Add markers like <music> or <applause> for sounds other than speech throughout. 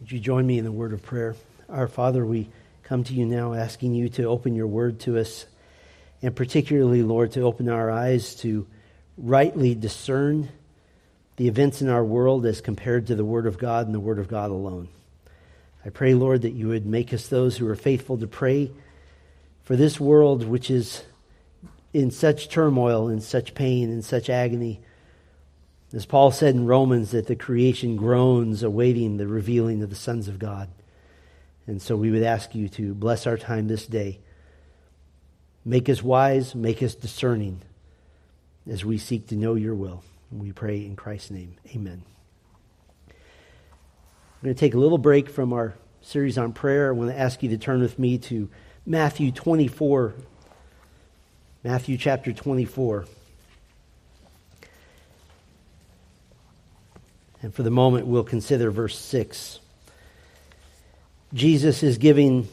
Would you join me in the word of prayer? Our Father, we come to you now asking you to open your word to us, and particularly, Lord, to open our eyes to rightly discern the events in our world as compared to the Word of God and the Word of God alone. I pray, Lord, that you would make us those who are faithful to pray for this world which is in such turmoil, in such pain, in such agony. As Paul said in Romans, that the creation groans awaiting the revealing of the sons of God. And so we would ask you to bless our time this day. Make us wise, make us discerning as we seek to know your will. We pray in Christ's name. Amen. I'm going to take a little break from our series on prayer. I want to ask you to turn with me to Matthew 24. Matthew chapter 24. And for the moment, we'll consider verse 6. Jesus is giving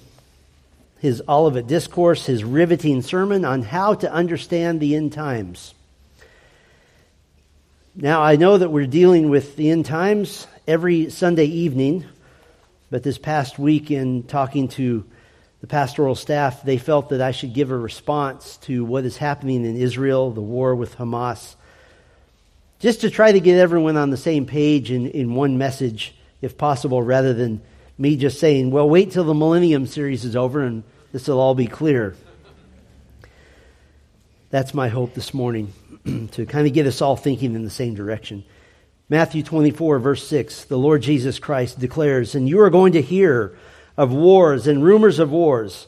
his Olivet Discourse, his riveting sermon on how to understand the end times. Now, I know that we're dealing with the end times every Sunday evening, but this past week, in talking to the pastoral staff, they felt that I should give a response to what is happening in Israel, the war with Hamas just to try to get everyone on the same page in, in one message, if possible, rather than me just saying, well, wait till the Millennium series is over and this will all be clear. That's my hope this morning, <clears throat> to kind of get us all thinking in the same direction. Matthew 24, verse 6, the Lord Jesus Christ declares, And you are going to hear of wars and rumors of wars.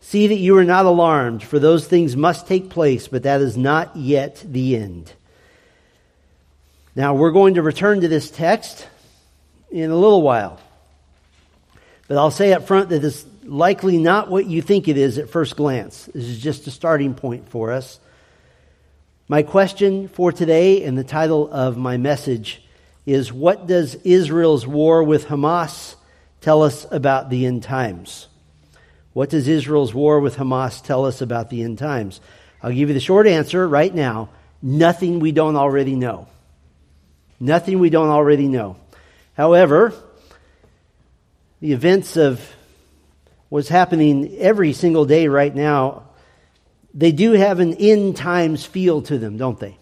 See that you are not alarmed, for those things must take place, but that is not yet the end. Now, we're going to return to this text in a little while. But I'll say up front that it's likely not what you think it is at first glance. This is just a starting point for us. My question for today and the title of my message is What does Israel's war with Hamas tell us about the end times? What does Israel's war with Hamas tell us about the end times? I'll give you the short answer right now nothing we don't already know. Nothing we don't already know. However, the events of what's happening every single day right now, they do have an end times feel to them, don't they?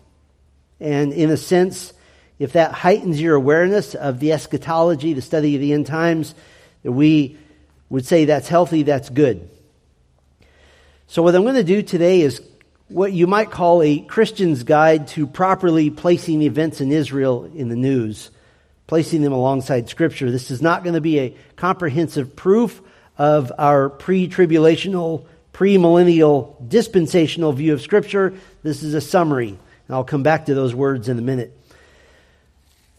And in a sense, if that heightens your awareness of the eschatology, the study of the end times, that we would say that's healthy, that's good. So, what I'm going to do today is what you might call a Christian's guide to properly placing events in Israel in the news, placing them alongside Scripture. This is not going to be a comprehensive proof of our pre tribulational, premillennial, dispensational view of Scripture. This is a summary, and I'll come back to those words in a minute.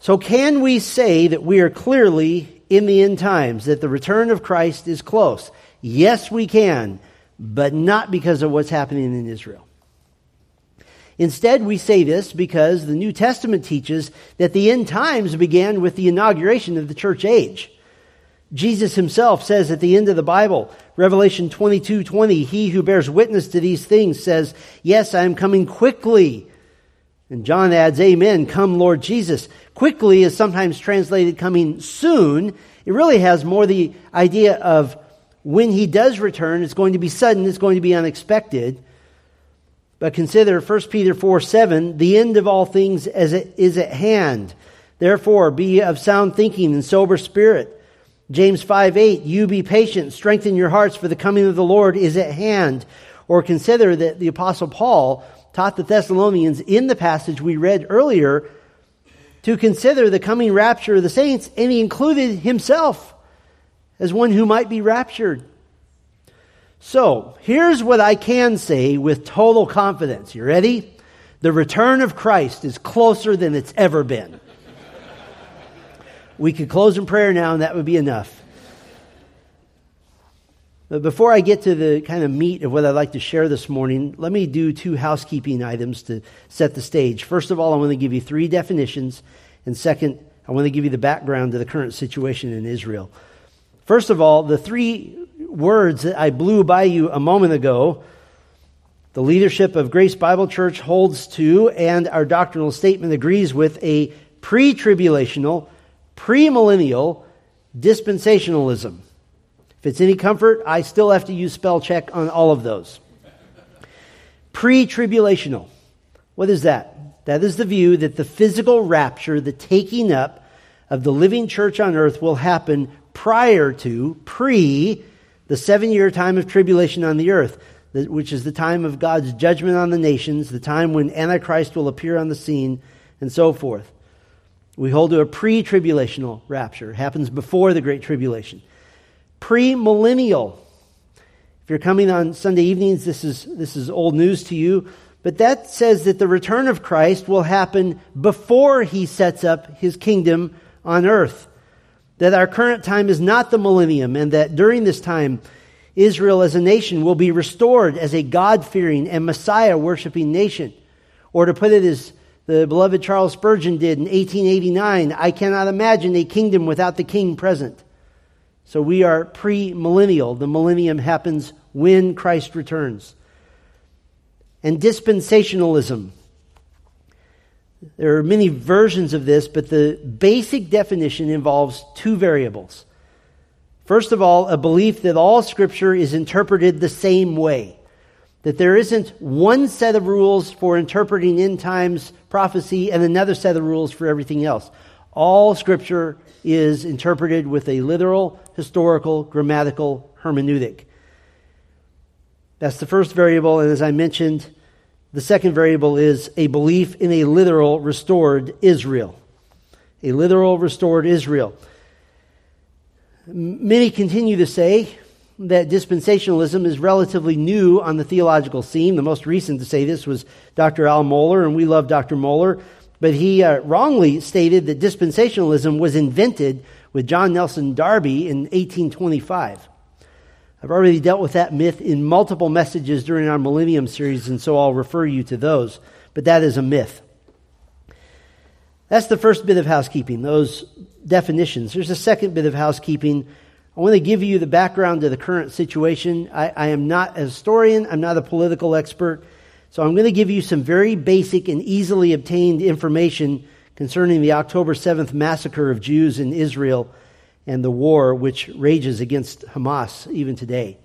So, can we say that we are clearly in the end times, that the return of Christ is close? Yes, we can, but not because of what's happening in Israel. Instead, we say this because the New Testament teaches that the end times began with the inauguration of the church age. Jesus himself says at the end of the Bible, Revelation 22 20, he who bears witness to these things says, Yes, I am coming quickly. And John adds, Amen, come Lord Jesus. Quickly is sometimes translated coming soon. It really has more the idea of when he does return, it's going to be sudden, it's going to be unexpected. But consider 1 Peter 4 7, the end of all things as it is at hand. Therefore, be of sound thinking and sober spirit. James 5 8, you be patient, strengthen your hearts, for the coming of the Lord is at hand. Or consider that the Apostle Paul taught the Thessalonians in the passage we read earlier to consider the coming rapture of the saints, and he included himself as one who might be raptured. So, here's what I can say with total confidence. You ready? The return of Christ is closer than it's ever been. we could close in prayer now, and that would be enough. But before I get to the kind of meat of what I'd like to share this morning, let me do two housekeeping items to set the stage. First of all, I want to give you three definitions. And second, I want to give you the background to the current situation in Israel. First of all, the three words that I blew by you a moment ago, the leadership of Grace Bible Church holds to, and our doctrinal statement agrees with, a pre tribulational, premillennial, Dispensationalism. If it's any comfort, I still have to use spell check on all of those. Pre tribulational. What is that? That is the view that the physical rapture, the taking up of the living church on earth, will happen prior to, pre, the seven year time of tribulation on the earth, which is the time of God's judgment on the nations, the time when Antichrist will appear on the scene, and so forth. We hold to a pre tribulational rapture. It happens before the Great Tribulation. Pre millennial. If you're coming on Sunday evenings, this is, this is old news to you. But that says that the return of Christ will happen before he sets up his kingdom on earth. That our current time is not the millennium, and that during this time, Israel as a nation will be restored as a God fearing and Messiah worshiping nation. Or to put it as the beloved Charles Spurgeon did in 1889, I cannot imagine a kingdom without the king present. So we are pre millennial. The millennium happens when Christ returns and dispensationalism. There are many versions of this, but the basic definition involves two variables. First of all, a belief that all Scripture is interpreted the same way, that there isn't one set of rules for interpreting end times prophecy and another set of rules for everything else. All Scripture is interpreted with a literal, historical, grammatical hermeneutic. That's the first variable. And as I mentioned, the second variable is a belief in a literal restored Israel. A literal restored Israel. Many continue to say that dispensationalism is relatively new on the theological scene. The most recent to say this was Dr. Al Mohler, and we love Dr. Mohler. But he uh, wrongly stated that dispensationalism was invented with John Nelson Darby in 1825. I've already dealt with that myth in multiple messages during our Millennium series, and so I'll refer you to those. But that is a myth. That's the first bit of housekeeping, those definitions. There's a second bit of housekeeping. I want to give you the background to the current situation. I, I am not a historian, I'm not a political expert, so I'm going to give you some very basic and easily obtained information concerning the October 7th massacre of Jews in Israel and the war which rages against Hamas even today.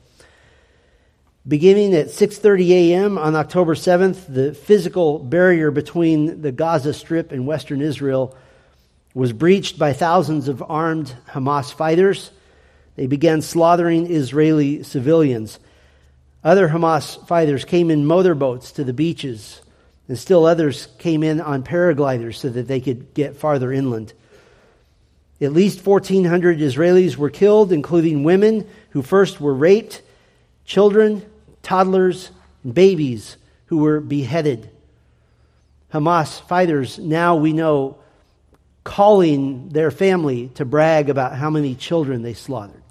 Beginning at 6:30 a.m. on October 7th, the physical barrier between the Gaza Strip and western Israel was breached by thousands of armed Hamas fighters. They began slaughtering Israeli civilians. Other Hamas fighters came in motorboats to the beaches, and still others came in on paragliders so that they could get farther inland. At least 1,400 Israelis were killed, including women who first were raped, children, toddlers, and babies who were beheaded. Hamas fighters, now we know, calling their family to brag about how many children they slaughtered.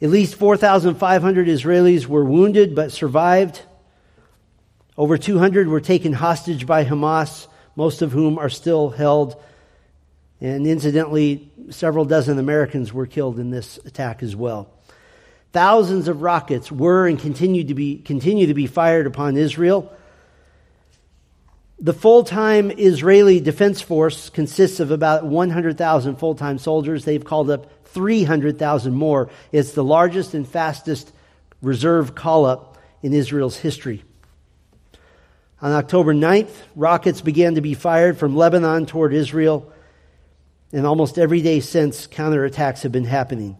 At least 4,500 Israelis were wounded but survived. Over 200 were taken hostage by Hamas, most of whom are still held and incidentally, several dozen Americans were killed in this attack as well. Thousands of rockets were and continue to be, continue to be fired upon Israel. The full time Israeli Defense Force consists of about 100,000 full time soldiers. They've called up 300,000 more. It's the largest and fastest reserve call up in Israel's history. On October 9th, rockets began to be fired from Lebanon toward Israel and almost every day since, counterattacks have been happening.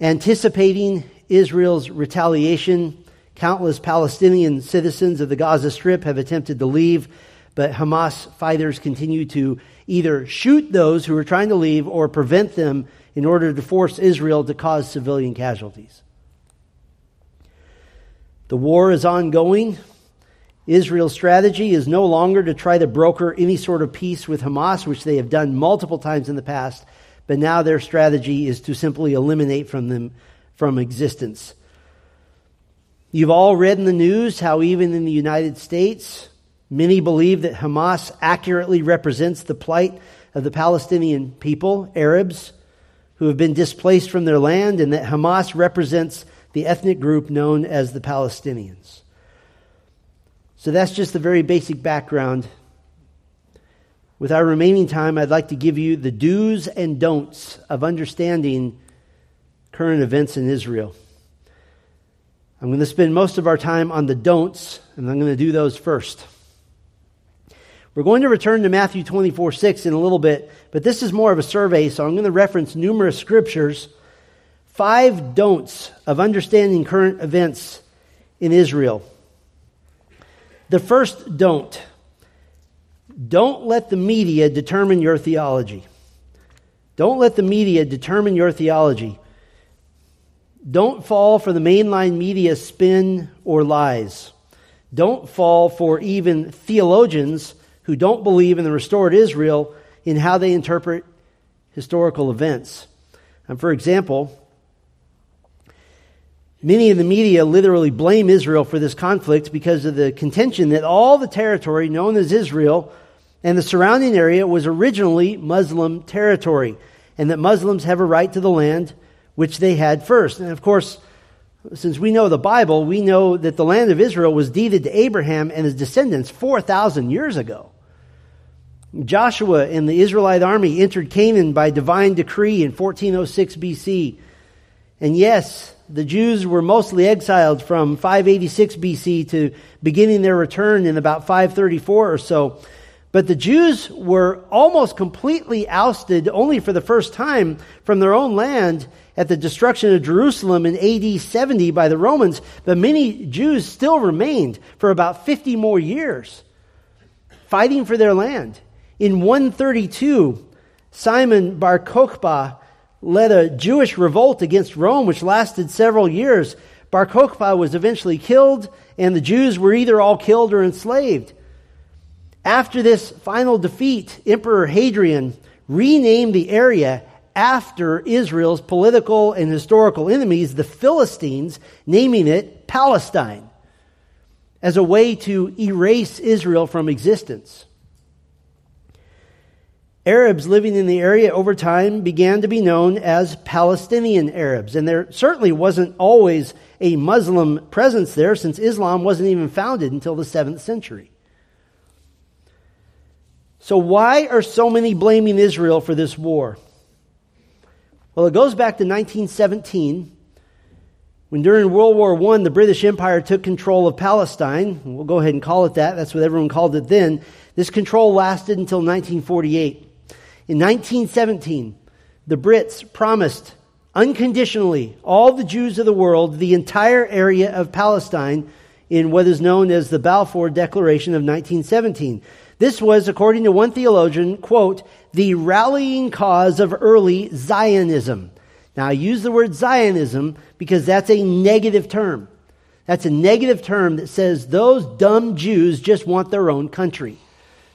Anticipating Israel's retaliation, countless Palestinian citizens of the Gaza Strip have attempted to leave, but Hamas fighters continue to either shoot those who are trying to leave or prevent them in order to force Israel to cause civilian casualties. The war is ongoing. Israel's strategy is no longer to try to broker any sort of peace with Hamas, which they have done multiple times in the past, but now their strategy is to simply eliminate from them from existence. You've all read in the news how even in the United States, many believe that Hamas accurately represents the plight of the Palestinian people, Arabs, who have been displaced from their land, and that Hamas represents the ethnic group known as the Palestinians. So that's just the very basic background. With our remaining time, I'd like to give you the do's and don'ts of understanding current events in Israel. I'm going to spend most of our time on the don'ts, and I'm going to do those first. We're going to return to Matthew 24 6 in a little bit, but this is more of a survey, so I'm going to reference numerous scriptures. Five don'ts of understanding current events in Israel. The first don't don't let the media determine your theology. Don't let the media determine your theology. Don't fall for the mainline media spin or lies. Don't fall for even theologians who don't believe in the restored Israel in how they interpret historical events. And for example, many in the media literally blame Israel for this conflict because of the contention that all the territory known as Israel and the surrounding area was originally Muslim territory, and that Muslims have a right to the land which they had first. And of course, since we know the Bible, we know that the land of Israel was deeded to Abraham and his descendants 4,000 years ago. Joshua and the Israelite army entered Canaan by divine decree in 1406 BC. And yes, the Jews were mostly exiled from 586 BC to beginning their return in about 534 or so. But the Jews were almost completely ousted only for the first time from their own land at the destruction of Jerusalem in AD 70 by the Romans. But many Jews still remained for about 50 more years, fighting for their land. In 132, Simon Bar Kokhba led a Jewish revolt against Rome, which lasted several years. Bar Kokhba was eventually killed, and the Jews were either all killed or enslaved. After this final defeat, Emperor Hadrian renamed the area after Israel's political and historical enemies, the Philistines, naming it Palestine as a way to erase Israel from existence. Arabs living in the area over time began to be known as Palestinian Arabs, and there certainly wasn't always a Muslim presence there since Islam wasn't even founded until the 7th century. So, why are so many blaming Israel for this war? Well, it goes back to 1917 when during World War I the British Empire took control of Palestine. We'll go ahead and call it that. That's what everyone called it then. This control lasted until 1948. In 1917, the Brits promised unconditionally all the Jews of the world the entire area of Palestine in what is known as the Balfour Declaration of 1917. This was, according to one theologian, quote, the rallying cause of early Zionism. Now, I use the word Zionism because that's a negative term. That's a negative term that says those dumb Jews just want their own country.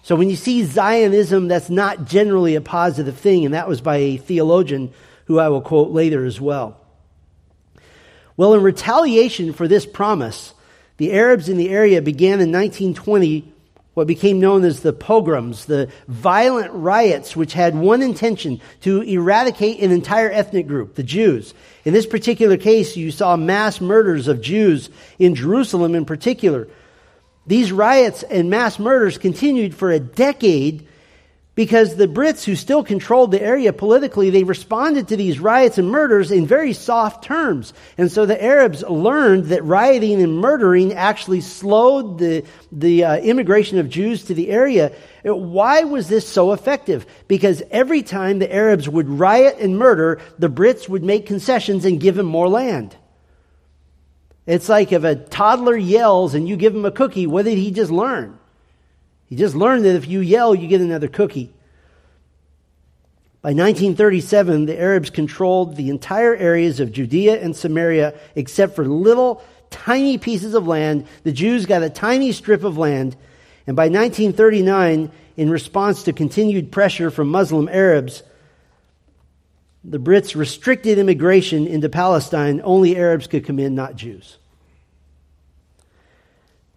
So when you see Zionism, that's not generally a positive thing, and that was by a theologian who I will quote later as well. Well, in retaliation for this promise, the Arabs in the area began in 1920 what became known as the pogroms, the violent riots which had one intention to eradicate an entire ethnic group, the Jews. In this particular case, you saw mass murders of Jews in Jerusalem in particular. These riots and mass murders continued for a decade because the Brits, who still controlled the area politically, they responded to these riots and murders in very soft terms. And so the Arabs learned that rioting and murdering actually slowed the, the uh, immigration of Jews to the area. Why was this so effective? Because every time the Arabs would riot and murder, the Brits would make concessions and give them more land. It's like if a toddler yells and you give him a cookie, what did he just learn? He just learned that if you yell, you get another cookie. By 1937, the Arabs controlled the entire areas of Judea and Samaria except for little tiny pieces of land. The Jews got a tiny strip of land. And by 1939, in response to continued pressure from Muslim Arabs, the Brits restricted immigration into Palestine. Only Arabs could come in, not Jews.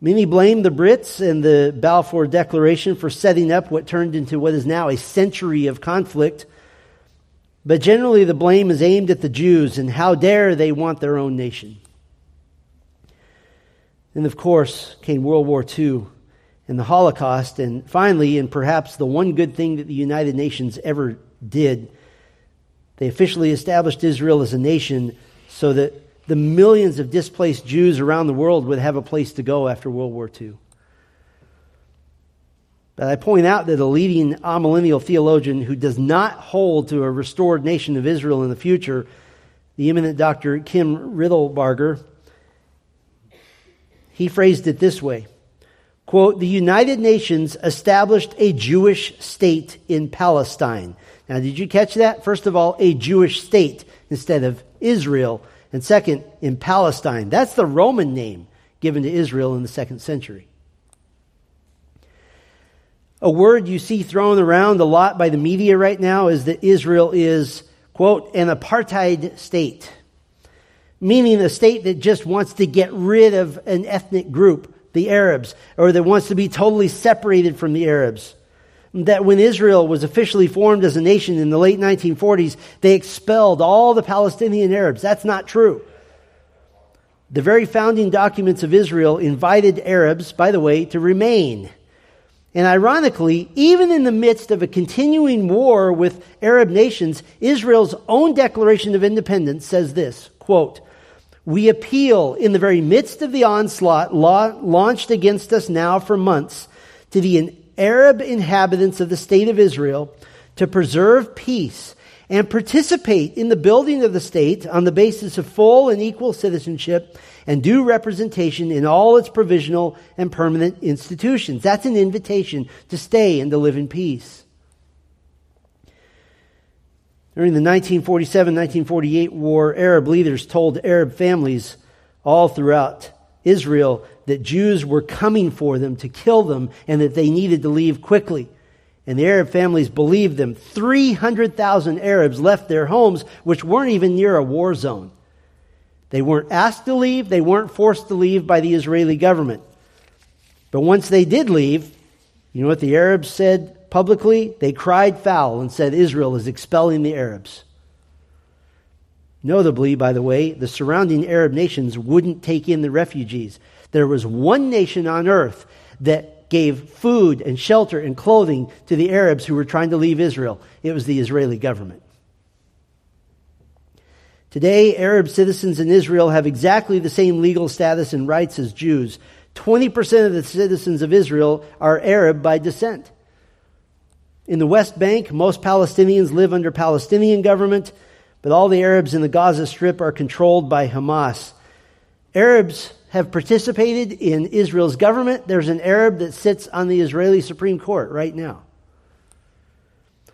Many blame the Brits and the Balfour Declaration for setting up what turned into what is now a century of conflict. But generally, the blame is aimed at the Jews and how dare they want their own nation. And of course, came World War II. and the Holocaust, and finally, and perhaps the one good thing that the United Nations ever did, they officially established Israel as a nation so that the millions of displaced Jews around the world would have a place to go after World War II. But I point out that a leading amillennial theologian who does not hold to a restored nation of Israel in the future, the eminent Dr. Kim Riddlebarger, he phrased it this way quote, the United Nations established a Jewish state in Palestine. Now, did you catch that? First of all, a Jewish state instead of Israel. And second, in Palestine. That's the Roman name given to Israel in the second century. A word you see thrown around a lot by the media right now is that Israel is, quote, an apartheid state, meaning a state that just wants to get rid of an ethnic group, the Arabs, or that wants to be totally separated from the Arabs. That when Israel was officially formed as a nation in the late 1940s, they expelled all the Palestinian Arabs. That's not true. The very founding documents of Israel invited Arabs, by the way, to remain and ironically, even in the midst of a continuing war with Arab nations, Israel's own declaration of independence says this, quote, we appeal in the very midst of the onslaught launched against us now for months to the Arab inhabitants of the state of Israel to preserve peace and participate in the building of the state on the basis of full and equal citizenship and due representation in all its provisional and permanent institutions. That's an invitation to stay and to live in peace. During the 1947 1948 war, Arab leaders told Arab families all throughout Israel that Jews were coming for them to kill them and that they needed to leave quickly. And the Arab families believed them. 300,000 Arabs left their homes, which weren't even near a war zone. They weren't asked to leave, they weren't forced to leave by the Israeli government. But once they did leave, you know what the Arabs said publicly? They cried foul and said Israel is expelling the Arabs. Notably, by the way, the surrounding Arab nations wouldn't take in the refugees. There was one nation on earth that gave food and shelter and clothing to the Arabs who were trying to leave Israel. It was the Israeli government. Today, Arab citizens in Israel have exactly the same legal status and rights as Jews. 20% of the citizens of Israel are Arab by descent. In the West Bank, most Palestinians live under Palestinian government, but all the Arabs in the Gaza Strip are controlled by Hamas. Arabs have participated in Israel's government. There's an Arab that sits on the Israeli Supreme Court right now.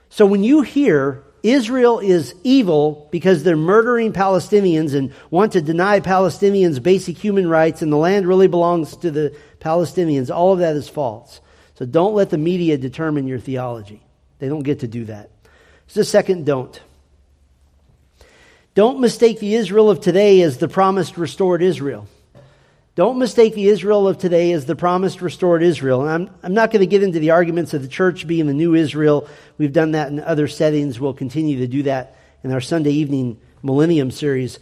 So when you hear Israel is evil because they're murdering Palestinians and want to deny Palestinians basic human rights and the land really belongs to the Palestinians. All of that is false. So don't let the media determine your theology. They don't get to do that. It's the second don't. Don't mistake the Israel of today as the promised restored Israel. Don't mistake the Israel of today as the promised restored Israel. And I'm, I'm not going to get into the arguments of the church being the new Israel. We've done that in other settings. We'll continue to do that in our Sunday evening Millennium series.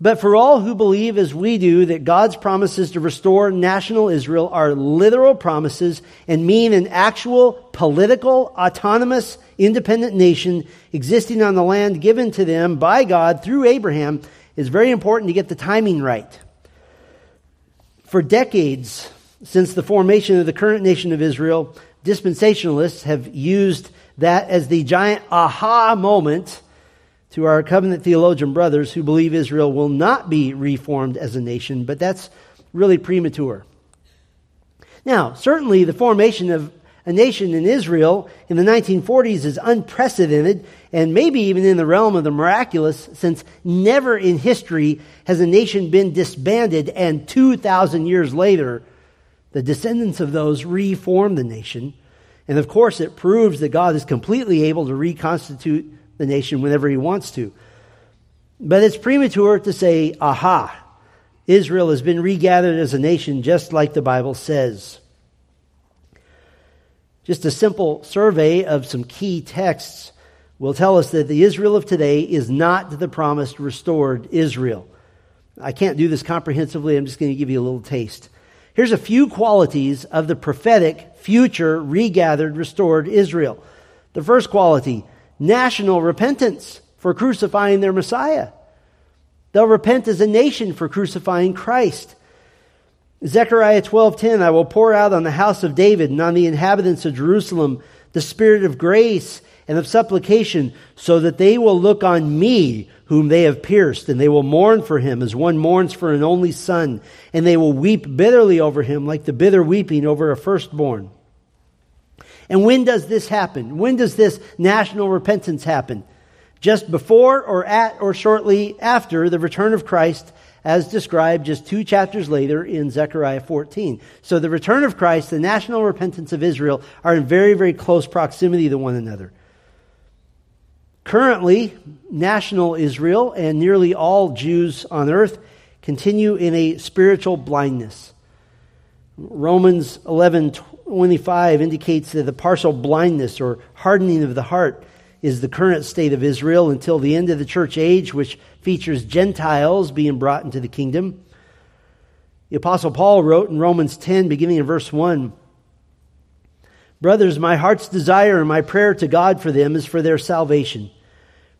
But for all who believe, as we do, that God's promises to restore national Israel are literal promises and mean an actual political, autonomous, independent nation existing on the land given to them by God through Abraham, it's very important to get the timing right. For decades, since the formation of the current nation of Israel, dispensationalists have used that as the giant aha moment to our covenant theologian brothers who believe Israel will not be reformed as a nation, but that's really premature. Now, certainly the formation of a nation in Israel in the 1940s is unprecedented and maybe even in the realm of the miraculous, since never in history has a nation been disbanded and 2,000 years later, the descendants of those reform the nation. And of course, it proves that God is completely able to reconstitute the nation whenever he wants to. But it's premature to say, aha, Israel has been regathered as a nation just like the Bible says. Just a simple survey of some key texts will tell us that the Israel of today is not the promised restored Israel. I can't do this comprehensively. I'm just going to give you a little taste. Here's a few qualities of the prophetic, future, regathered, restored Israel. The first quality national repentance for crucifying their Messiah. They'll repent as a nation for crucifying Christ. Zechariah 12:10 I will pour out on the house of David and on the inhabitants of Jerusalem the spirit of grace and of supplication so that they will look on me whom they have pierced and they will mourn for him as one mourns for an only son and they will weep bitterly over him like the bitter weeping over a firstborn. And when does this happen? When does this national repentance happen? Just before or at or shortly after the return of Christ as described just two chapters later in Zechariah 14. So the return of Christ, the national repentance of Israel are in very, very close proximity to one another. Currently, national Israel and nearly all Jews on earth continue in a spiritual blindness. Romans 11:25 indicates that the partial blindness or hardening of the heart is the current state of Israel until the end of the church age, which features Gentiles being brought into the kingdom. The Apostle Paul wrote in Romans 10, beginning in verse 1 Brothers, my heart's desire and my prayer to God for them is for their salvation.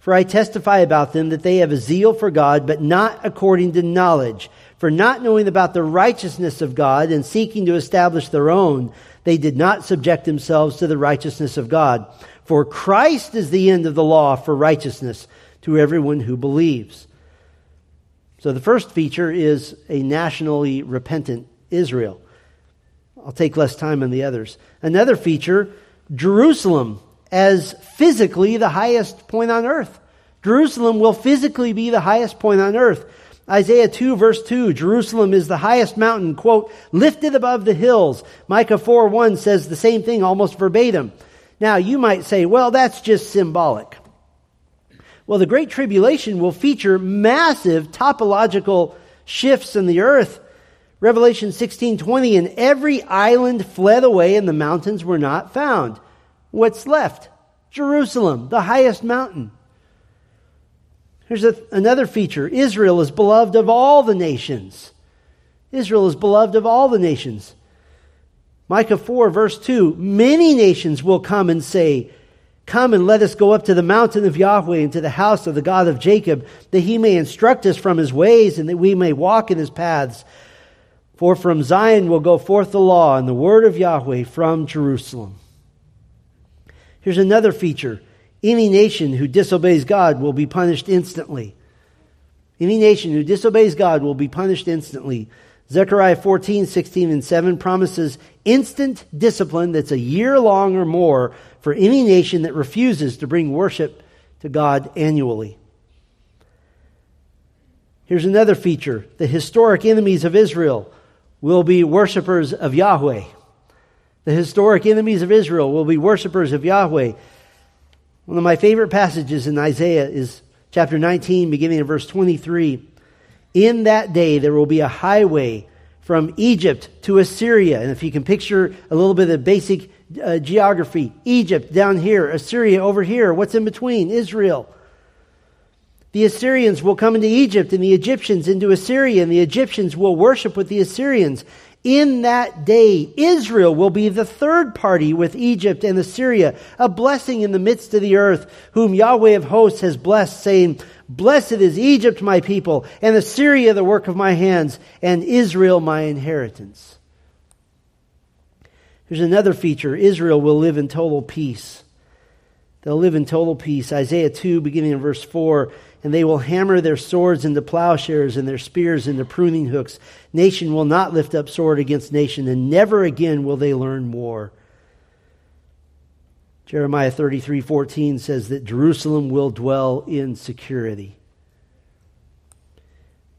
For I testify about them that they have a zeal for God, but not according to knowledge. For not knowing about the righteousness of God and seeking to establish their own, they did not subject themselves to the righteousness of God. For Christ is the end of the law for righteousness to everyone who believes. So the first feature is a nationally repentant Israel. I'll take less time on the others. Another feature, Jerusalem as physically the highest point on earth. Jerusalem will physically be the highest point on earth. Isaiah 2 verse 2, Jerusalem is the highest mountain, quote, lifted above the hills. Micah 4 1 says the same thing almost verbatim. Now, you might say, well, that's just symbolic. Well, the Great Tribulation will feature massive topological shifts in the earth. Revelation 16:20 and every island fled away and the mountains were not found. What's left? Jerusalem, the highest mountain. Here's a, another feature. Israel is beloved of all the nations. Israel is beloved of all the nations. Micah 4, verse 2 Many nations will come and say, Come and let us go up to the mountain of Yahweh and to the house of the God of Jacob, that he may instruct us from his ways and that we may walk in his paths. For from Zion will go forth the law and the word of Yahweh from Jerusalem. Here's another feature any nation who disobeys God will be punished instantly. Any nation who disobeys God will be punished instantly. Zechariah 14, 16, and 7 promises instant discipline that's a year long or more for any nation that refuses to bring worship to God annually. Here's another feature the historic enemies of Israel will be worshippers of Yahweh. The historic enemies of Israel will be worshippers of Yahweh. One of my favorite passages in Isaiah is chapter 19, beginning in verse 23. In that day there will be a highway from Egypt to Assyria. And if you can picture a little bit of basic uh, geography, Egypt down here, Assyria over here, what's in between? Israel. The Assyrians will come into Egypt and the Egyptians into Assyria, and the Egyptians will worship with the Assyrians. In that day, Israel will be the third party with Egypt and Assyria, a blessing in the midst of the earth, whom Yahweh of hosts has blessed, saying, Blessed is Egypt, my people, and Assyria, the work of my hands, and Israel, my inheritance. There's another feature Israel will live in total peace. They'll live in total peace. Isaiah 2, beginning in verse 4 and they will hammer their swords into plowshares and their spears into pruning hooks. Nation will not lift up sword against nation, and never again will they learn war. Jeremiah 33 14 says that Jerusalem will dwell in security.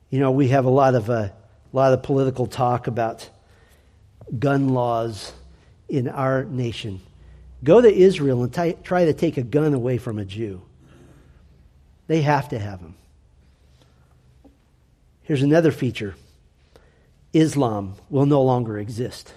You know, we have a lot of, uh, a lot of political talk about gun laws in our nation. Go to Israel and t- try to take a gun away from a Jew. They have to have them. Here's another feature Islam will no longer exist.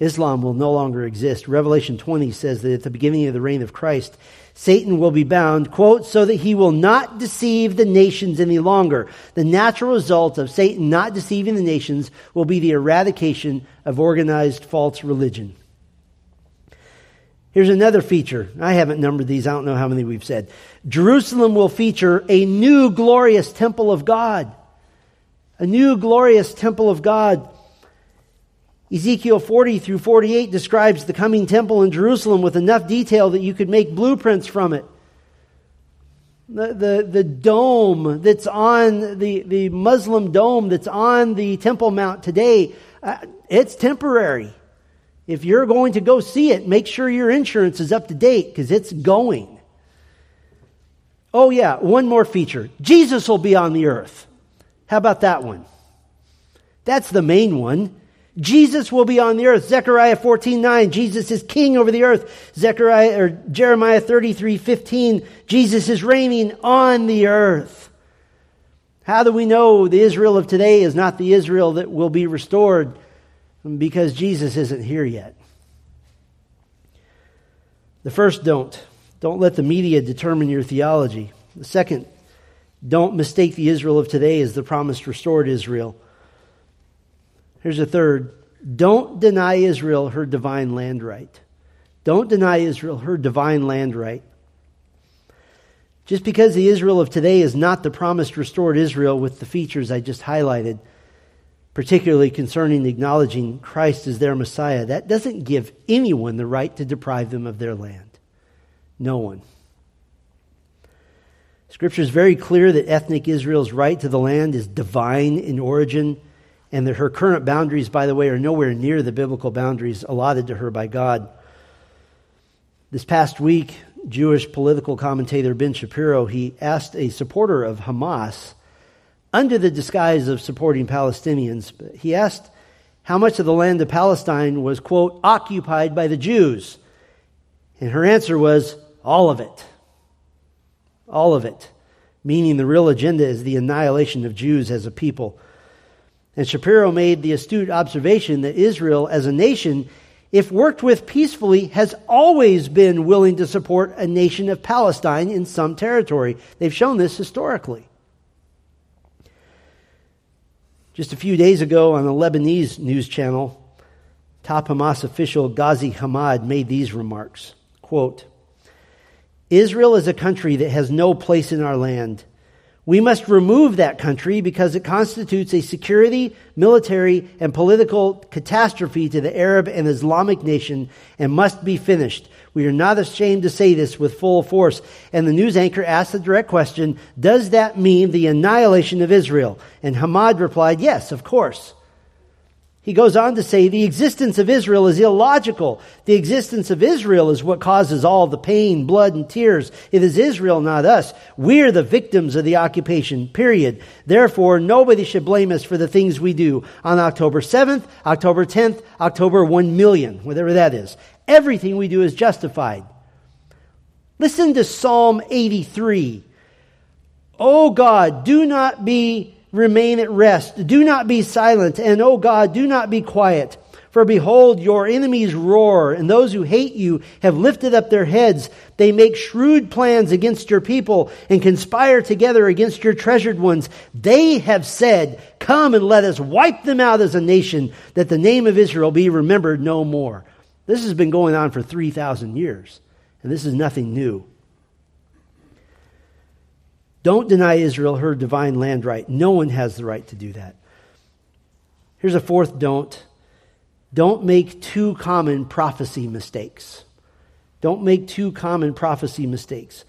Islam will no longer exist. Revelation 20 says that at the beginning of the reign of Christ, Satan will be bound, quote, so that he will not deceive the nations any longer. The natural result of Satan not deceiving the nations will be the eradication of organized false religion. Here's another feature. I haven't numbered these. I don't know how many we've said. Jerusalem will feature a new glorious temple of God. A new glorious temple of God. Ezekiel 40 through 48 describes the coming temple in Jerusalem with enough detail that you could make blueprints from it. The, the, the dome that's on the, the Muslim dome that's on the Temple Mount today, uh, it's temporary. If you're going to go see it, make sure your insurance is up to date because it's going. Oh, yeah, one more feature Jesus will be on the earth. How about that one? That's the main one. Jesus will be on the earth. Zechariah 14, 9, Jesus is king over the earth. Zechariah or Jeremiah 33, 15, Jesus is reigning on the earth. How do we know the Israel of today is not the Israel that will be restored? Because Jesus isn't here yet. The first don't. Don't let the media determine your theology. The second, don't mistake the Israel of today as the promised restored Israel. Here's a third don't deny Israel her divine land right. Don't deny Israel her divine land right. Just because the Israel of today is not the promised restored Israel with the features I just highlighted, particularly concerning acknowledging Christ as their Messiah, that doesn't give anyone the right to deprive them of their land. No one. Scripture is very clear that ethnic Israel's right to the land is divine in origin and that her current boundaries, by the way, are nowhere near the biblical boundaries allotted to her by God. This past week, Jewish political commentator Ben Shapiro, he asked a supporter of Hamas, under the disguise of supporting Palestinians, he asked how much of the land of Palestine was, quote, occupied by the Jews. And her answer was, all of it. All of it. Meaning the real agenda is the annihilation of Jews as a people. And Shapiro made the astute observation that Israel as a nation, if worked with peacefully, has always been willing to support a nation of Palestine in some territory. They've shown this historically. Just a few days ago on a Lebanese news channel, top Hamas official Ghazi Hamad made these remarks. Quote, Israel is a country that has no place in our land. We must remove that country because it constitutes a security, military, and political catastrophe to the Arab and Islamic nation and must be finished. We are not ashamed to say this with full force. And the news anchor asked the direct question, does that mean the annihilation of Israel? And Hamad replied, yes, of course. He goes on to say the existence of Israel is illogical. The existence of Israel is what causes all the pain, blood, and tears. It is Israel, not us. We're the victims of the occupation, period. Therefore, nobody should blame us for the things we do on October 7th, October 10th, October 1 million, whatever that is. Everything we do is justified. Listen to Psalm 83. Oh God, do not be remain at rest. Do not be silent, and, O God, do not be quiet. For behold, your enemies roar, and those who hate you have lifted up their heads. They make shrewd plans against your people and conspire together against your treasured ones. They have said, Come and let us wipe them out as a nation, that the name of Israel be remembered no more. This has been going on for 3,000 years, and this is nothing new. Don't deny Israel her divine land right. No one has the right to do that. Here's a fourth don't. Don't make two common prophecy mistakes. Don't make two common prophecy mistakes.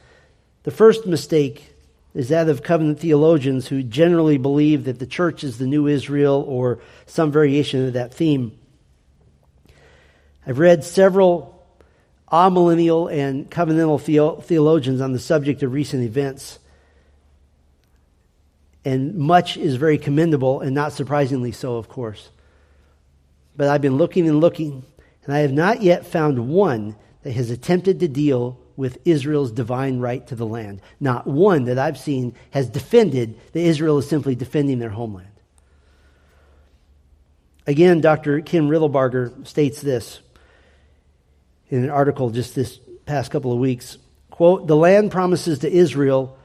The first mistake is that of covenant theologians who generally believe that the church is the new Israel or some variation of that theme. I've read several amillennial and covenantal theologians on the subject of recent events and much is very commendable, and not surprisingly so, of course. But I've been looking and looking, and I have not yet found one that has attempted to deal with Israel's divine right to the land. Not one that I've seen has defended that Israel is simply defending their homeland. Again, Dr. Kim Riddlebarger states this in an article just this past couple of weeks. Quote, the land promises to Israel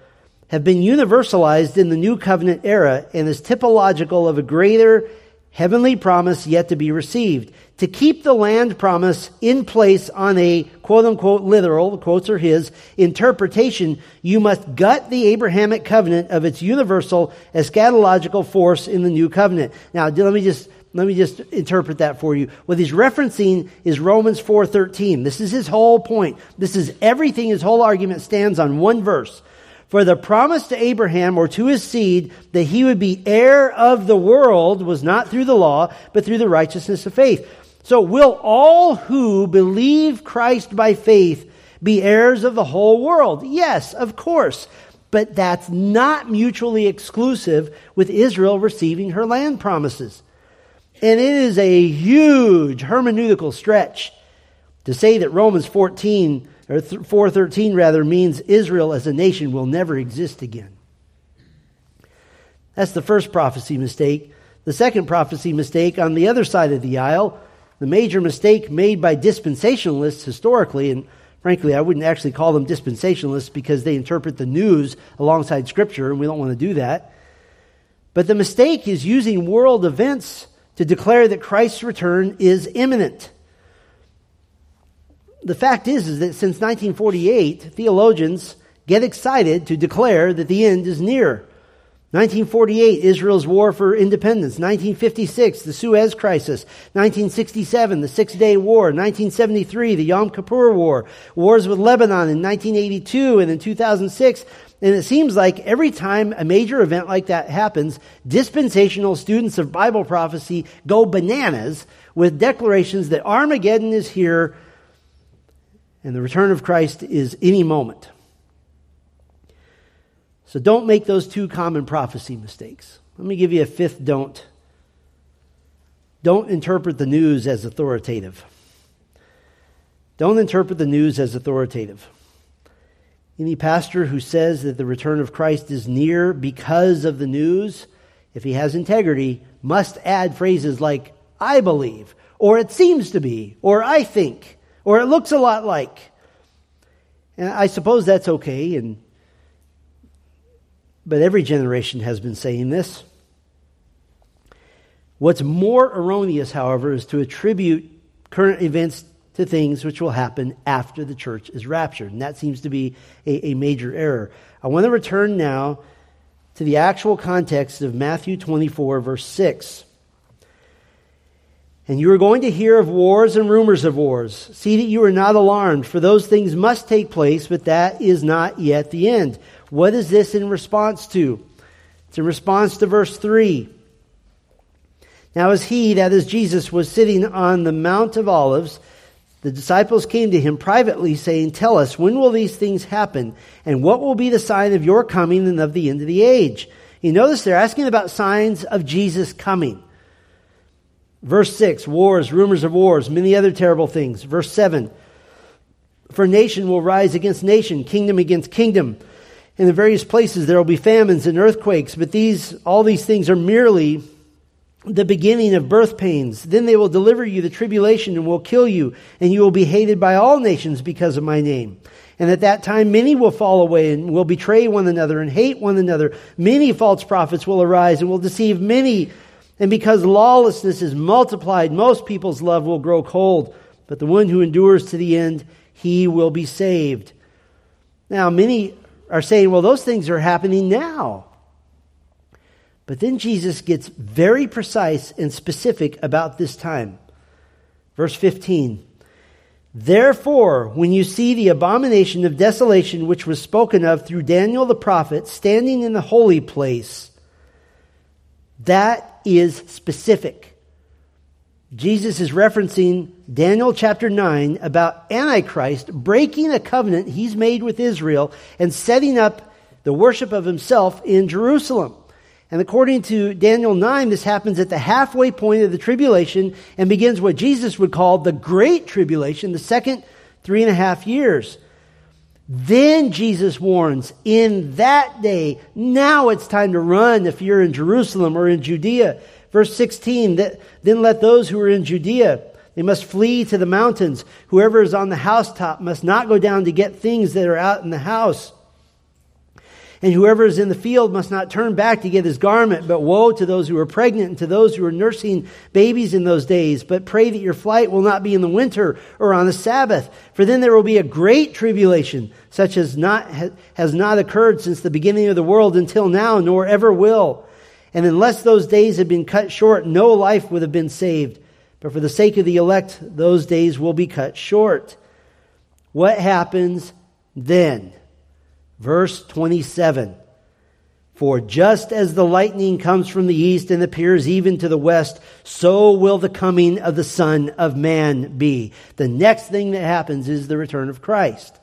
have been universalized in the new covenant era and is typological of a greater heavenly promise yet to be received. To keep the land promise in place on a quote unquote literal, the quotes are his, interpretation, you must gut the Abrahamic covenant of its universal eschatological force in the new covenant. Now, let me just let me just interpret that for you. What he's referencing is Romans 4:13. This is his whole point. This is everything his whole argument stands on one verse. For the promise to Abraham or to his seed that he would be heir of the world was not through the law, but through the righteousness of faith. So will all who believe Christ by faith be heirs of the whole world? Yes, of course. But that's not mutually exclusive with Israel receiving her land promises. And it is a huge hermeneutical stretch to say that Romans 14 or 413 rather means Israel as a nation will never exist again. That's the first prophecy mistake. The second prophecy mistake on the other side of the aisle, the major mistake made by dispensationalists historically, and frankly, I wouldn't actually call them dispensationalists because they interpret the news alongside Scripture, and we don't want to do that. But the mistake is using world events to declare that Christ's return is imminent. The fact is, is that since 1948, theologians get excited to declare that the end is near. 1948, Israel's war for independence. 1956, the Suez Crisis. 1967, the Six Day War. 1973, the Yom Kippur War. Wars with Lebanon in 1982 and in 2006. And it seems like every time a major event like that happens, dispensational students of Bible prophecy go bananas with declarations that Armageddon is here and the return of Christ is any moment. So don't make those two common prophecy mistakes. Let me give you a fifth don't. Don't interpret the news as authoritative. Don't interpret the news as authoritative. Any pastor who says that the return of Christ is near because of the news, if he has integrity, must add phrases like, I believe, or it seems to be, or I think, or it looks a lot like. And I suppose that's okay, and, but every generation has been saying this. What's more erroneous, however, is to attribute current events to things which will happen after the church is raptured. And that seems to be a, a major error. I want to return now to the actual context of Matthew 24, verse 6. And you are going to hear of wars and rumors of wars. See that you are not alarmed, for those things must take place, but that is not yet the end. What is this in response to? It's in response to verse 3. Now, as he, that is Jesus, was sitting on the Mount of Olives, the disciples came to him privately, saying, Tell us, when will these things happen? And what will be the sign of your coming and of the end of the age? You notice they're asking about signs of Jesus coming. Verse 6, wars, rumors of wars, many other terrible things. Verse 7, for nation will rise against nation, kingdom against kingdom. In the various places there will be famines and earthquakes, but these, all these things are merely the beginning of birth pains. Then they will deliver you the tribulation and will kill you, and you will be hated by all nations because of my name. And at that time, many will fall away and will betray one another and hate one another. Many false prophets will arise and will deceive many. And because lawlessness is multiplied, most people's love will grow cold. But the one who endures to the end, he will be saved. Now, many are saying, well, those things are happening now. But then Jesus gets very precise and specific about this time. Verse 15. Therefore, when you see the abomination of desolation which was spoken of through Daniel the prophet standing in the holy place, that is specific. Jesus is referencing Daniel chapter 9 about Antichrist breaking a covenant he's made with Israel and setting up the worship of himself in Jerusalem. And according to Daniel 9, this happens at the halfway point of the tribulation and begins what Jesus would call the Great Tribulation, the second three and a half years. Then Jesus warns, in that day, now it's time to run if you're in Jerusalem or in Judea. Verse 16, then let those who are in Judea, they must flee to the mountains. Whoever is on the housetop must not go down to get things that are out in the house. And whoever is in the field must not turn back to get his garment, but woe to those who are pregnant and to those who are nursing babies in those days. But pray that your flight will not be in the winter or on the Sabbath, for then there will be a great tribulation, such as not, has not occurred since the beginning of the world until now, nor ever will. And unless those days had been cut short, no life would have been saved. But for the sake of the elect, those days will be cut short. What happens then? Verse 27 For just as the lightning comes from the east and appears even to the west, so will the coming of the Son of Man be. The next thing that happens is the return of Christ.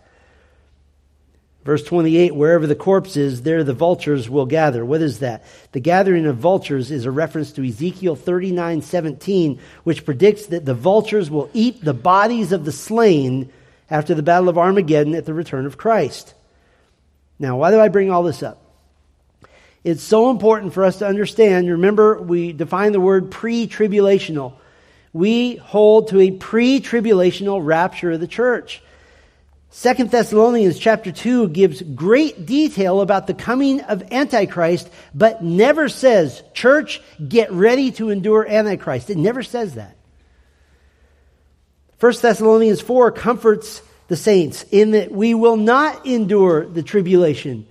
Verse 28 Wherever the corpse is, there the vultures will gather. What is that? The gathering of vultures is a reference to Ezekiel 39 17, which predicts that the vultures will eat the bodies of the slain after the Battle of Armageddon at the return of Christ. Now, why do I bring all this up? It's so important for us to understand. Remember, we define the word pre tribulational. We hold to a pre tribulational rapture of the church. Second Thessalonians chapter 2 gives great detail about the coming of Antichrist, but never says, church, get ready to endure Antichrist. It never says that. First Thessalonians 4 comforts the saints in that we will not endure the tribulation.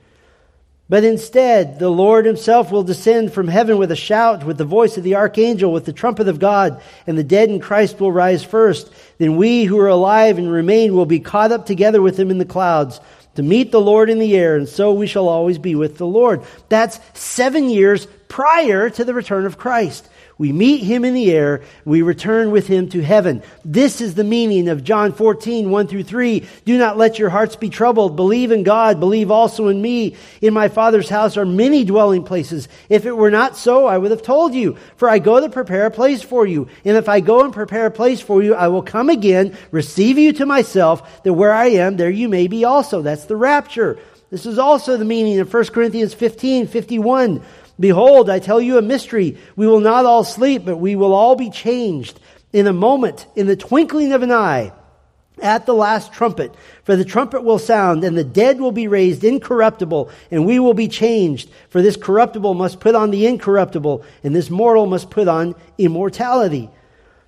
But instead, the Lord himself will descend from heaven with a shout, with the voice of the archangel, with the trumpet of God, and the dead in Christ will rise first. Then we who are alive and remain will be caught up together with him in the clouds to meet the Lord in the air, and so we shall always be with the Lord. That's seven years prior to the return of Christ. We meet him in the air. We return with him to heaven. This is the meaning of John 14, 1 through 3. Do not let your hearts be troubled. Believe in God. Believe also in me. In my Father's house are many dwelling places. If it were not so, I would have told you. For I go to prepare a place for you. And if I go and prepare a place for you, I will come again, receive you to myself, that where I am, there you may be also. That's the rapture. This is also the meaning of 1 Corinthians 15, 51. Behold, I tell you a mystery. We will not all sleep, but we will all be changed in a moment, in the twinkling of an eye, at the last trumpet. For the trumpet will sound, and the dead will be raised incorruptible, and we will be changed. For this corruptible must put on the incorruptible, and this mortal must put on immortality.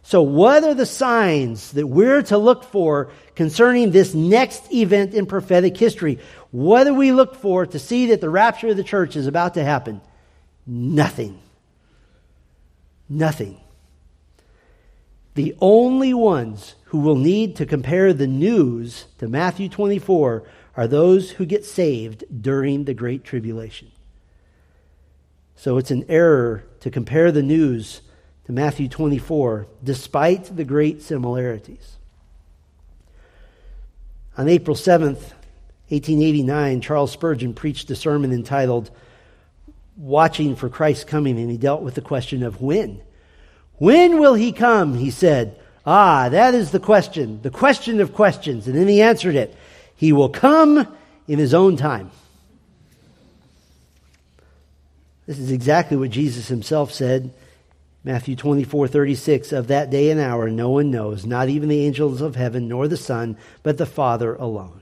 So, what are the signs that we're to look for concerning this next event in prophetic history? What do we look for to see that the rapture of the church is about to happen? Nothing. Nothing. The only ones who will need to compare the news to Matthew 24 are those who get saved during the Great Tribulation. So it's an error to compare the news to Matthew 24, despite the great similarities. On April 7th, 1889, Charles Spurgeon preached a sermon entitled watching for Christ's coming, and he dealt with the question of when. When will he come? He said. Ah, that is the question, the question of questions. And then he answered it. He will come in his own time. This is exactly what Jesus himself said. Matthew 24, 36, of that day and hour no one knows, not even the angels of heaven, nor the Son, but the Father alone.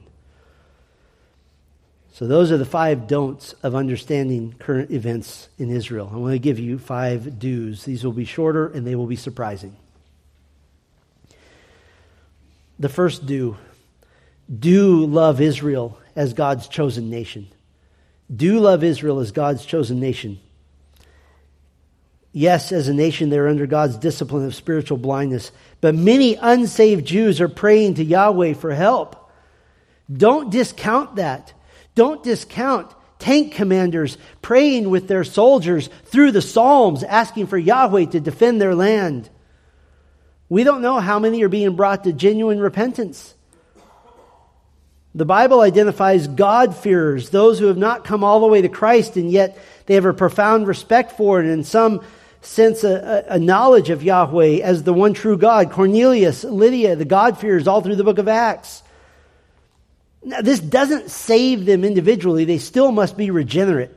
So, those are the five don'ts of understanding current events in Israel. I want to give you five do's. These will be shorter and they will be surprising. The first do do love Israel as God's chosen nation. Do love Israel as God's chosen nation. Yes, as a nation, they're under God's discipline of spiritual blindness, but many unsaved Jews are praying to Yahweh for help. Don't discount that. Don't discount tank commanders praying with their soldiers through the Psalms, asking for Yahweh to defend their land. We don't know how many are being brought to genuine repentance. The Bible identifies God-fearers, those who have not come all the way to Christ and yet they have a profound respect for it, and in some sense a, a knowledge of Yahweh as the one true God. Cornelius, Lydia, the God-fearers all through the book of Acts. Now, this doesn't save them individually, they still must be regenerate.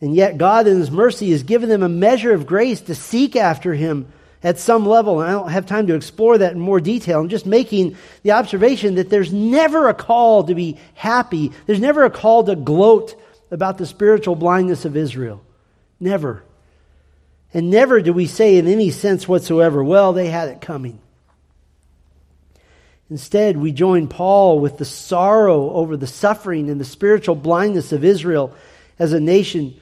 And yet, God, in His mercy, has given them a measure of grace to seek after Him at some level. And I don't have time to explore that in more detail. I'm just making the observation that there's never a call to be happy, there's never a call to gloat about the spiritual blindness of Israel. Never. And never do we say in any sense whatsoever, well, they had it coming. Instead, we join Paul with the sorrow over the suffering and the spiritual blindness of Israel as a nation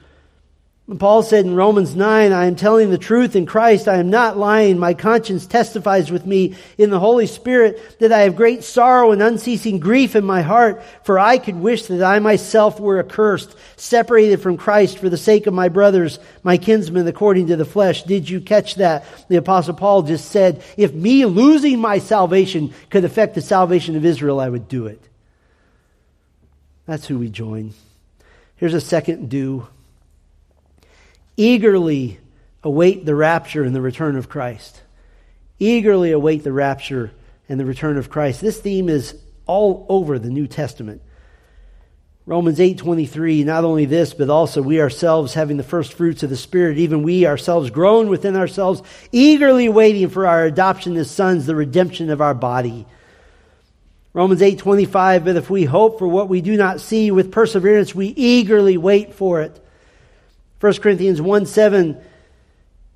Paul said in Romans 9, I am telling the truth in Christ. I am not lying. My conscience testifies with me in the Holy Spirit that I have great sorrow and unceasing grief in my heart, for I could wish that I myself were accursed, separated from Christ for the sake of my brothers, my kinsmen according to the flesh. Did you catch that? The apostle Paul just said, if me losing my salvation could affect the salvation of Israel, I would do it. That's who we join. Here's a second do eagerly await the rapture and the return of Christ. Eagerly await the rapture and the return of Christ. This theme is all over the New Testament. Romans 8:23 not only this but also we ourselves having the first fruits of the spirit even we ourselves groan within ourselves eagerly waiting for our adoption as sons the redemption of our body. Romans 8:25 but if we hope for what we do not see with perseverance we eagerly wait for it. 1 Corinthians 1 7,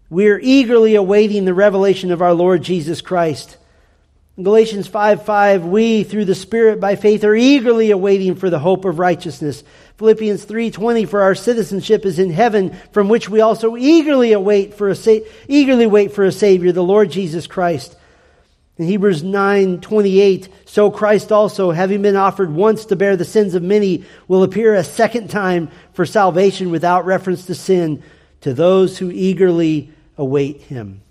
we're eagerly awaiting the revelation of our Lord Jesus Christ. In Galatians 5 5, we, through the Spirit by faith, are eagerly awaiting for the hope of righteousness. Philippians 3:20 for our citizenship is in heaven from which we also eagerly await for a sa- eagerly wait for a savior the Lord Jesus Christ in Hebrews 9:28, so Christ also, having been offered once to bear the sins of many, will appear a second time for salvation without reference to sin to those who eagerly await him.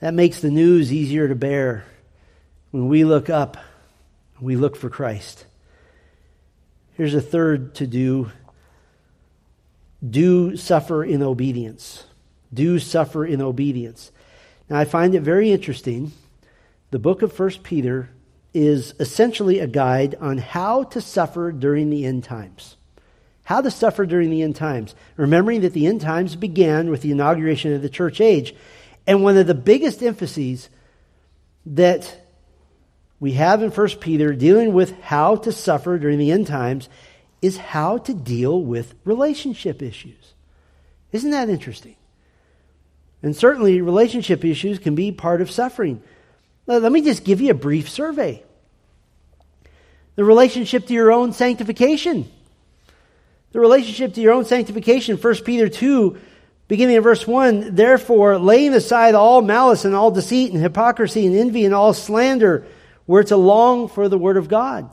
That makes the news easier to bear when we look up, we look for Christ. Here's a third to do. Do suffer in obedience. Do suffer in obedience. Now, I find it very interesting. The book of 1 Peter is essentially a guide on how to suffer during the end times. How to suffer during the end times. Remembering that the end times began with the inauguration of the church age. And one of the biggest emphases that we have in 1 Peter dealing with how to suffer during the end times is how to deal with relationship issues. Isn't that interesting? And certainly, relationship issues can be part of suffering. Let me just give you a brief survey. The relationship to your own sanctification. The relationship to your own sanctification, 1 Peter 2, beginning in verse 1 Therefore, laying aside all malice and all deceit and hypocrisy and envy and all slander, we're to long for the word of God.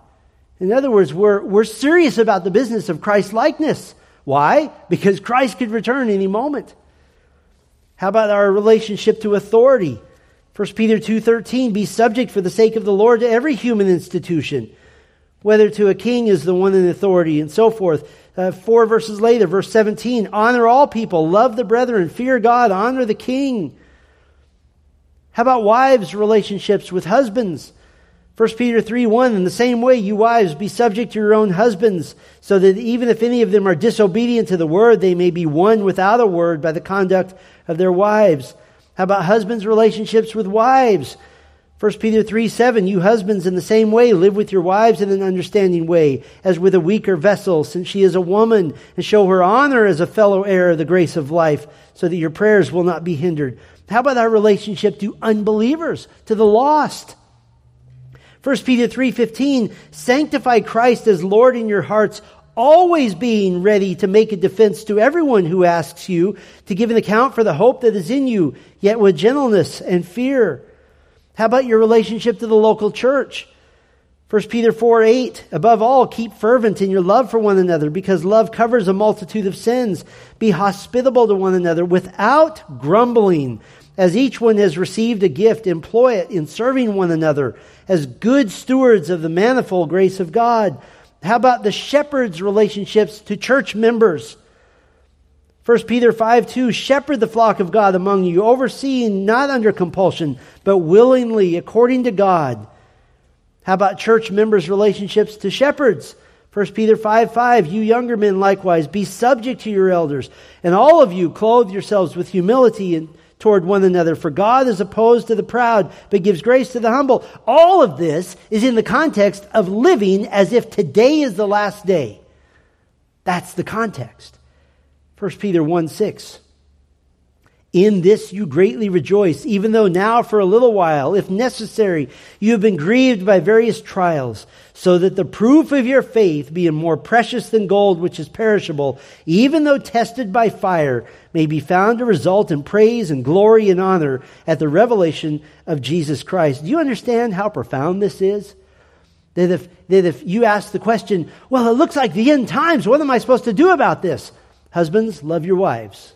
In other words, we're, we're serious about the business of Christ likeness. Why? Because Christ could return any moment. How about our relationship to authority? 1 Peter 2:13 be subject for the sake of the Lord to every human institution whether to a king is the one in authority and so forth. Uh, four verses later, verse 17, honor all people, love the brethren, fear God, honor the king. How about wives' relationships with husbands? 1 Peter 3 1, in the same way, you wives, be subject to your own husbands, so that even if any of them are disobedient to the word, they may be won without a word by the conduct of their wives. How about husbands' relationships with wives? 1 Peter 3 7, you husbands in the same way live with your wives in an understanding way, as with a weaker vessel, since she is a woman, and show her honor as a fellow heir of the grace of life, so that your prayers will not be hindered. How about our relationship to unbelievers, to the lost? 1 Peter 3:15 sanctify Christ as Lord in your hearts always being ready to make a defense to everyone who asks you to give an account for the hope that is in you yet with gentleness and fear. How about your relationship to the local church? 1 Peter 4 8, above all, keep fervent in your love for one another, because love covers a multitude of sins. Be hospitable to one another without grumbling. As each one has received a gift, employ it in serving one another as good stewards of the manifold grace of God. How about the shepherd's relationships to church members? 1 Peter 5 2, shepherd the flock of God among you, overseeing not under compulsion, but willingly, according to God. How about church members' relationships to shepherds? 1 Peter 5 5, you younger men likewise, be subject to your elders, and all of you clothe yourselves with humility and toward one another, for God is opposed to the proud, but gives grace to the humble. All of this is in the context of living as if today is the last day. That's the context. 1 Peter 1 6. In this you greatly rejoice, even though now for a little while, if necessary, you have been grieved by various trials, so that the proof of your faith, being more precious than gold which is perishable, even though tested by fire, may be found to result in praise and glory and honor at the revelation of Jesus Christ. Do you understand how profound this is? That if, that if you ask the question, well, it looks like the end times, what am I supposed to do about this? Husbands, love your wives.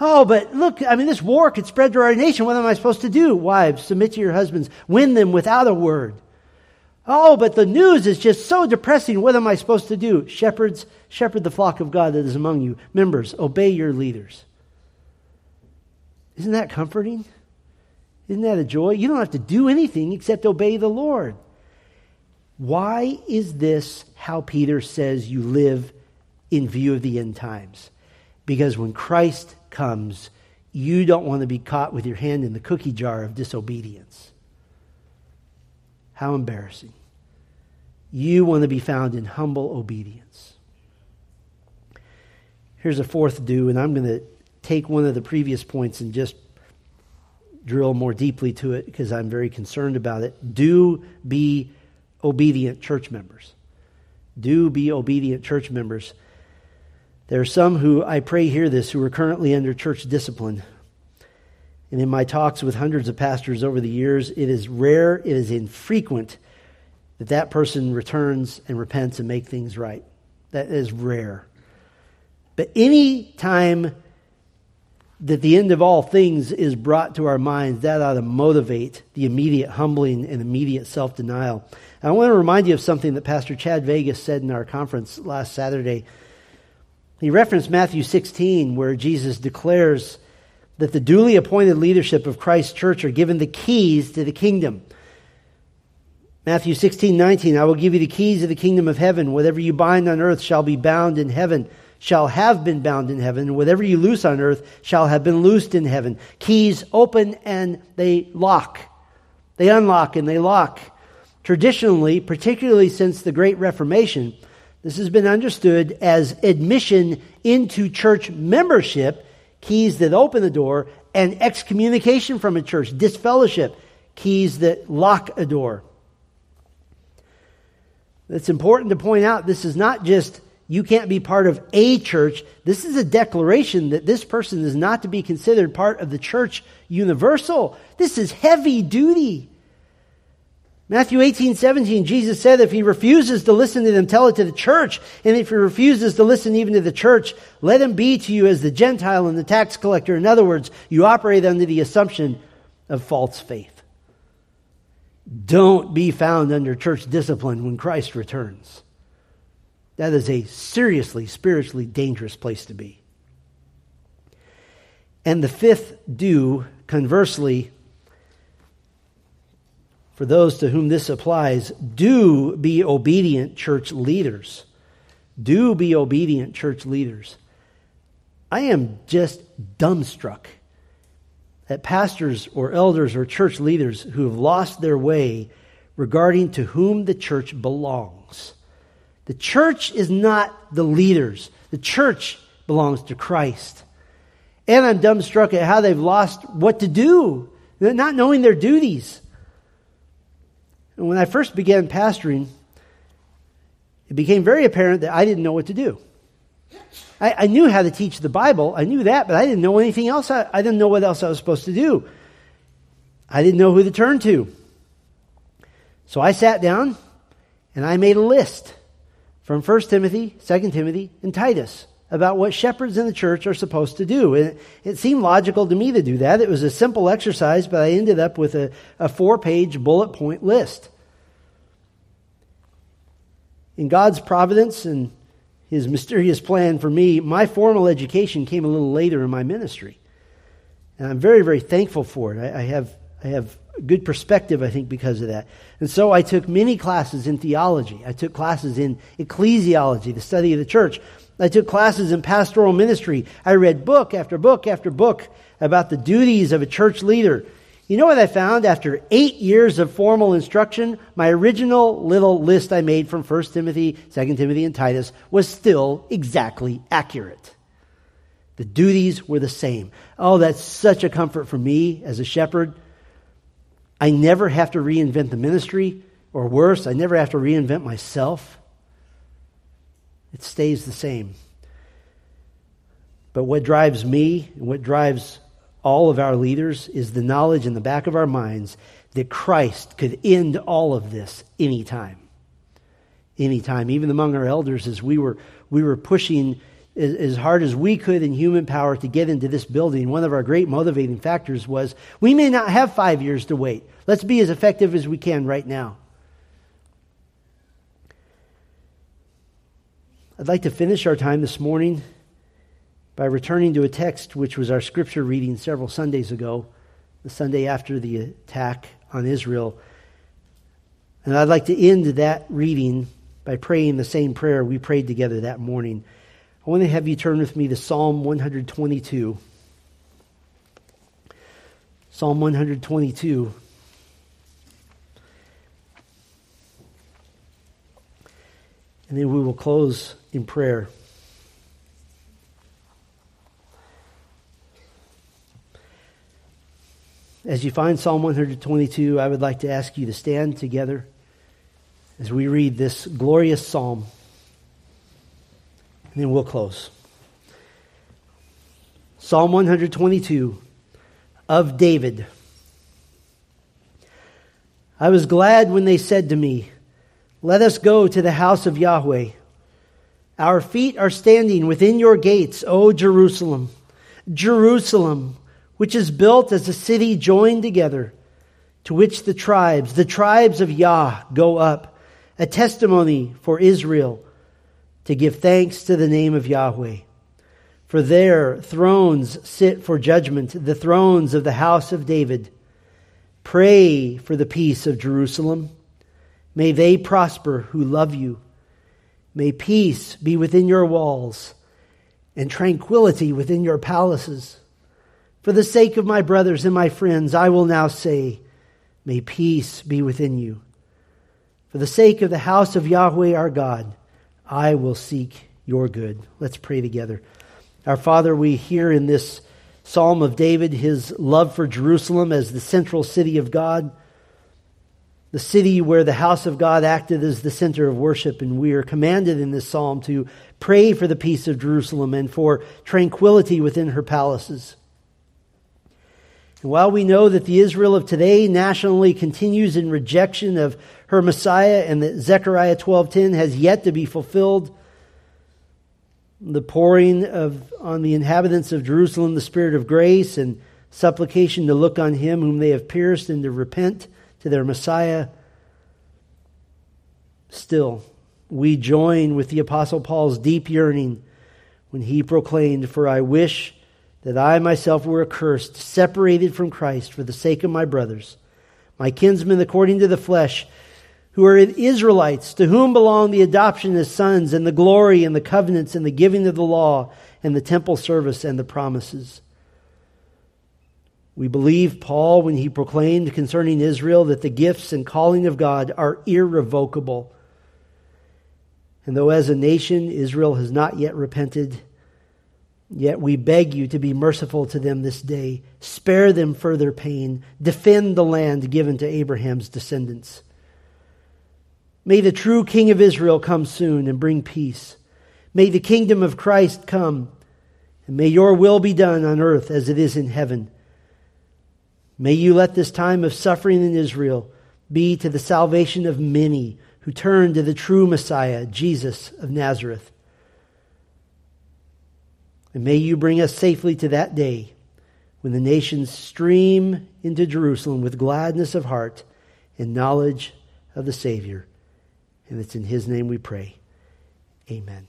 Oh, but look, I mean, this war could spread to our nation. What am I supposed to do? Wives, submit to your husbands. Win them without a word. Oh, but the news is just so depressing. What am I supposed to do? Shepherds, shepherd the flock of God that is among you. Members, obey your leaders. Isn't that comforting? Isn't that a joy? You don't have to do anything except obey the Lord. Why is this how Peter says you live in view of the end times? Because when Christ comes, you don't want to be caught with your hand in the cookie jar of disobedience. How embarrassing. You want to be found in humble obedience. Here's a fourth do, and I'm going to take one of the previous points and just drill more deeply to it because I'm very concerned about it. Do be obedient church members. Do be obedient church members. There are some who I pray hear this who are currently under church discipline. And in my talks with hundreds of pastors over the years, it is rare, it is infrequent that that person returns and repents and make things right. That is rare. But any time that the end of all things is brought to our minds, that ought to motivate the immediate humbling and immediate self denial. I want to remind you of something that Pastor Chad Vegas said in our conference last Saturday. He referenced Matthew 16, where Jesus declares that the duly appointed leadership of Christ's church are given the keys to the kingdom. Matthew 16, 19, I will give you the keys of the kingdom of heaven. Whatever you bind on earth shall be bound in heaven, shall have been bound in heaven. Whatever you loose on earth shall have been loosed in heaven. Keys open and they lock. They unlock and they lock. Traditionally, particularly since the Great Reformation, this has been understood as admission into church membership, keys that open the door, and excommunication from a church, disfellowship, keys that lock a door. It's important to point out this is not just you can't be part of a church. This is a declaration that this person is not to be considered part of the church universal. This is heavy duty. Matthew 18, 17, Jesus said if he refuses to listen to them, tell it to the church. And if he refuses to listen even to the church, let him be to you as the Gentile and the tax collector. In other words, you operate under the assumption of false faith. Don't be found under church discipline when Christ returns. That is a seriously, spiritually dangerous place to be. And the fifth do, conversely, for those to whom this applies, do be obedient church leaders. Do be obedient church leaders. I am just dumbstruck at pastors or elders or church leaders who have lost their way regarding to whom the church belongs. The church is not the leaders, the church belongs to Christ. And I'm dumbstruck at how they've lost what to do, not knowing their duties. And when I first began pastoring, it became very apparent that I didn't know what to do. I, I knew how to teach the Bible, I knew that, but I didn't know anything else. I, I didn't know what else I was supposed to do. I didn't know who to turn to. So I sat down and I made a list from 1 Timothy, 2 Timothy, and Titus about what shepherds in the church are supposed to do. And it seemed logical to me to do that. It was a simple exercise, but I ended up with a, a four page bullet point list. In God's providence and his mysterious plan for me, my formal education came a little later in my ministry. And I'm very, very thankful for it. I, I have, I have good perspective, I think, because of that. And so I took many classes in theology. I took classes in ecclesiology, the study of the church. I took classes in pastoral ministry. I read book after book after book about the duties of a church leader. You know what I found after eight years of formal instruction? My original little list I made from 1 Timothy, 2 Timothy, and Titus was still exactly accurate. The duties were the same. Oh, that's such a comfort for me as a shepherd. I never have to reinvent the ministry, or worse, I never have to reinvent myself. It stays the same. But what drives me what drives all of our leaders is the knowledge in the back of our minds that Christ could end all of this anytime. Anytime. Even among our elders, as we were, we were pushing as hard as we could in human power to get into this building, one of our great motivating factors was we may not have five years to wait. Let's be as effective as we can right now. I'd like to finish our time this morning by returning to a text which was our scripture reading several Sundays ago, the Sunday after the attack on Israel. And I'd like to end that reading by praying the same prayer we prayed together that morning. I want to have you turn with me to Psalm 122. Psalm 122. And then we will close in prayer. As you find Psalm 122, I would like to ask you to stand together as we read this glorious psalm. And then we'll close. Psalm 122 of David. I was glad when they said to me, Let us go to the house of Yahweh. Our feet are standing within your gates, O Jerusalem. Jerusalem which is built as a city joined together, to which the tribes, the tribes of Yah, go up, a testimony for Israel, to give thanks to the name of Yahweh. For there thrones sit for judgment, the thrones of the house of David. Pray for the peace of Jerusalem. May they prosper who love you. May peace be within your walls and tranquility within your palaces. For the sake of my brothers and my friends, I will now say, May peace be within you. For the sake of the house of Yahweh our God, I will seek your good. Let's pray together. Our Father, we hear in this Psalm of David his love for Jerusalem as the central city of God, the city where the house of God acted as the center of worship. And we are commanded in this psalm to pray for the peace of Jerusalem and for tranquility within her palaces. And while we know that the Israel of today nationally continues in rejection of her Messiah and that Zechariah 12:10 has yet to be fulfilled, the pouring of on the inhabitants of Jerusalem the spirit of grace and supplication to look on him whom they have pierced and to repent to their Messiah. Still, we join with the apostle Paul's deep yearning when he proclaimed, "For I wish that I myself were accursed, separated from Christ for the sake of my brothers, my kinsmen according to the flesh, who are Israelites, to whom belong the adoption as sons, and the glory, and the covenants, and the giving of the law, and the temple service, and the promises. We believe Paul when he proclaimed concerning Israel that the gifts and calling of God are irrevocable. And though as a nation Israel has not yet repented, Yet we beg you to be merciful to them this day. Spare them further pain. Defend the land given to Abraham's descendants. May the true King of Israel come soon and bring peace. May the kingdom of Christ come, and may your will be done on earth as it is in heaven. May you let this time of suffering in Israel be to the salvation of many who turn to the true Messiah, Jesus of Nazareth. And may you bring us safely to that day when the nations stream into Jerusalem with gladness of heart and knowledge of the Savior. And it's in His name we pray. Amen.